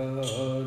Oh.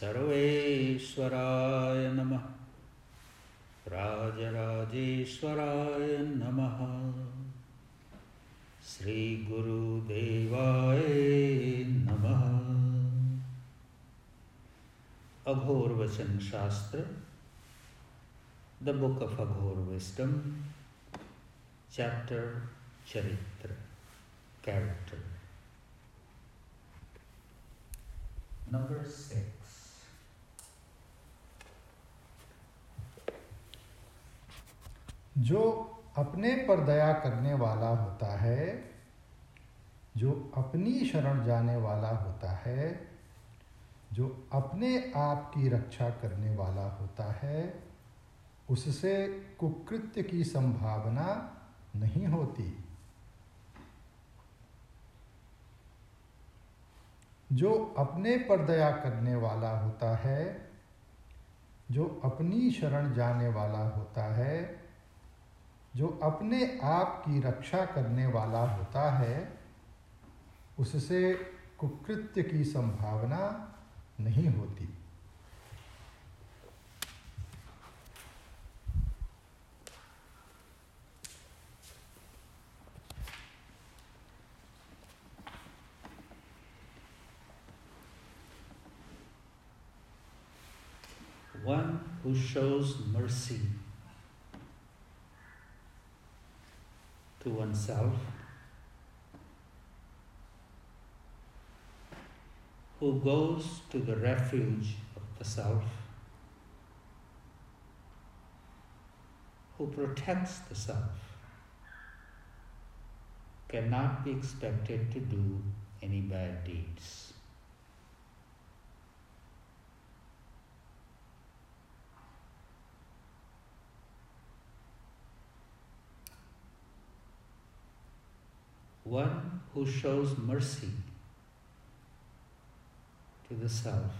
सर्वेश्वराय नमः राजराजेश्वराय नमः श्रीगुरुदेवाय नमः Aghor Vachan Shastra, the book of Aghor wisdom chapter, चरित्र character. Number six. जो अपने पर दया करने वाला होता है, जो अपनी शरण जाने वाला होता है, जो अपने आप की रक्षा करने वाला होता है, उससे कुकृत्य की संभावना नहीं होती। जो अपने पर दया करने वाला होता है, जो अपनी शरण जाने वाला होता है जो अपने आप की रक्षा करने वाला होता है, उससे कुकृत्य की संभावना नहीं होती। One who shows mercy to oneself, who goes to the refuge of the self, who protects the self, cannot be expected to do any bad deeds. One who shows mercy to the self,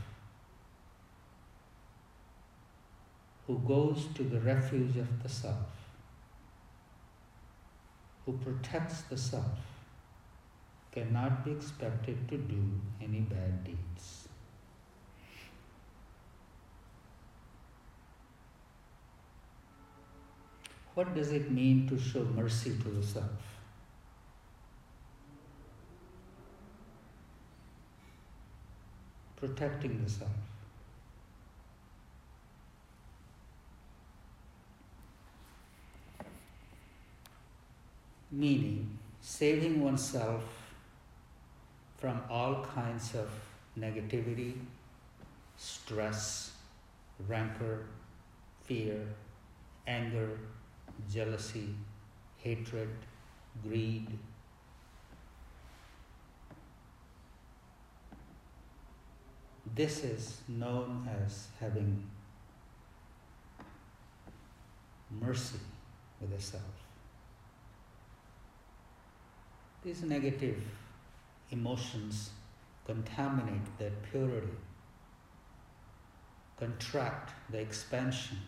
who goes to the refuge of the self, who protects the self, cannot be expected to do any bad deeds. What does it mean to show mercy to the self? Protecting the self. Meaning, saving oneself from all kinds of negativity, stress, rancor, fear, anger, jealousy, hatred, greed. This is known as having mercy with the self. These negative emotions contaminate that purity contract, the expansion.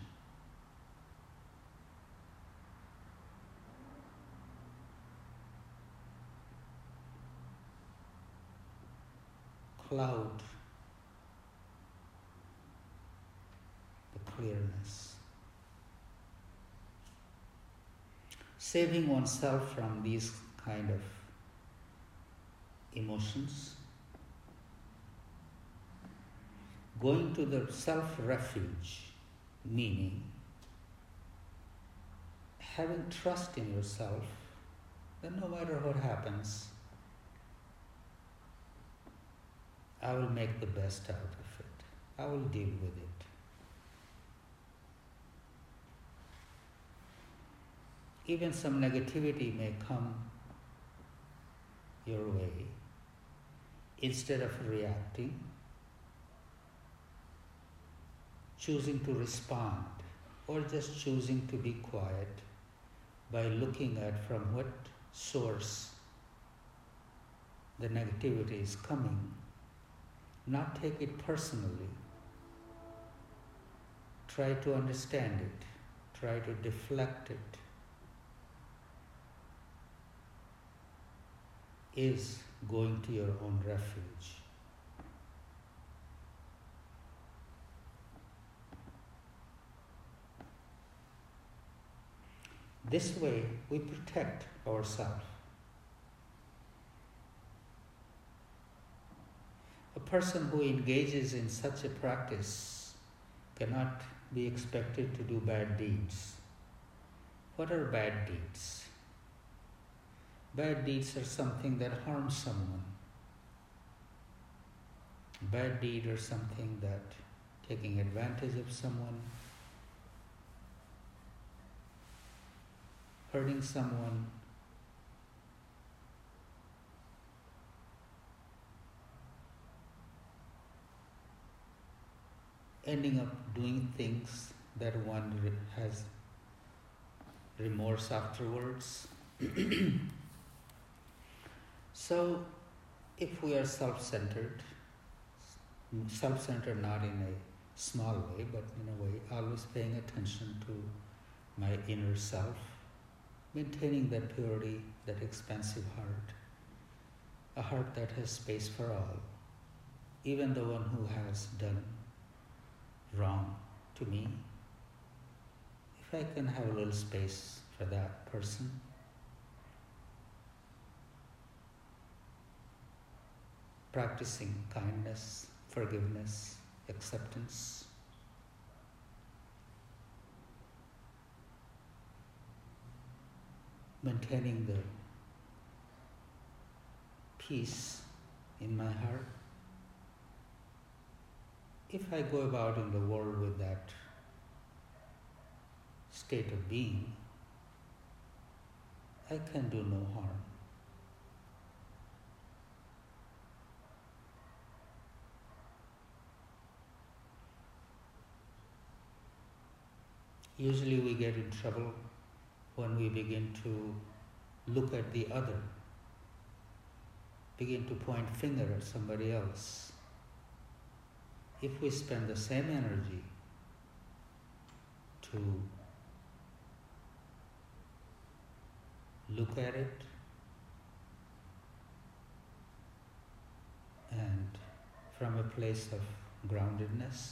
Cloud the clearness. Saving oneself from these kind of emotions going to the self refuge, meaning having trust in yourself that no matter what happens, I will make the best out of it. I will deal with it. Even some negativity may come your way. Instead of reacting, choosing to respond or just choosing to be quiet by looking at from what source the negativity is coming, not take it personally. Try to understand it, try to deflect it. Is going to your own refuge. This way, we protect ourselves. A person who engages in such a practice cannot be expected to do bad deeds. What are bad deeds? Bad deeds are something that harms someone. Bad deed or something that taking advantage of someone, hurting someone, ending up doing things that one has remorse afterwards. so, if we are self centered, self centered not in a small way, but in a way, always paying attention to my inner self, maintaining that purity, that expansive heart, a heart that has space for all, even the one who has done wrong to me. If I can have a little space for that person, practicing kindness, forgiveness, acceptance. maintaining the peace in my heart. If I go about in the world with that state of being, I can do no harm. Usually we get in trouble when we begin to look at the other, begin to point finger at somebody else. If we spend the same energy to look at it and from a place of groundedness,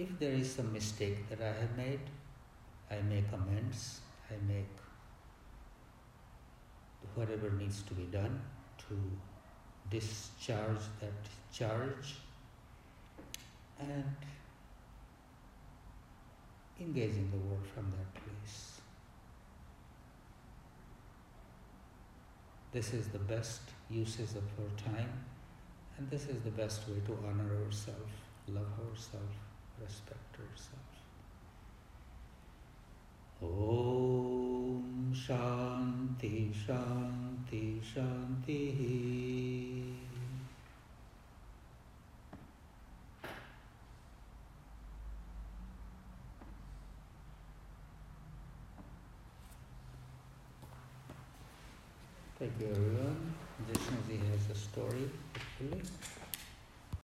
if there is some mistake that I have made, I make amends I make whatever needs to be done to discharge that charge and engage in the world from that place. This is the best uses of our time and this is the best way to honor ourselves, love ourselves, respect ourselves. Om Shanti Shanti Shanti. Thank you everyone. This movie has a story, actually.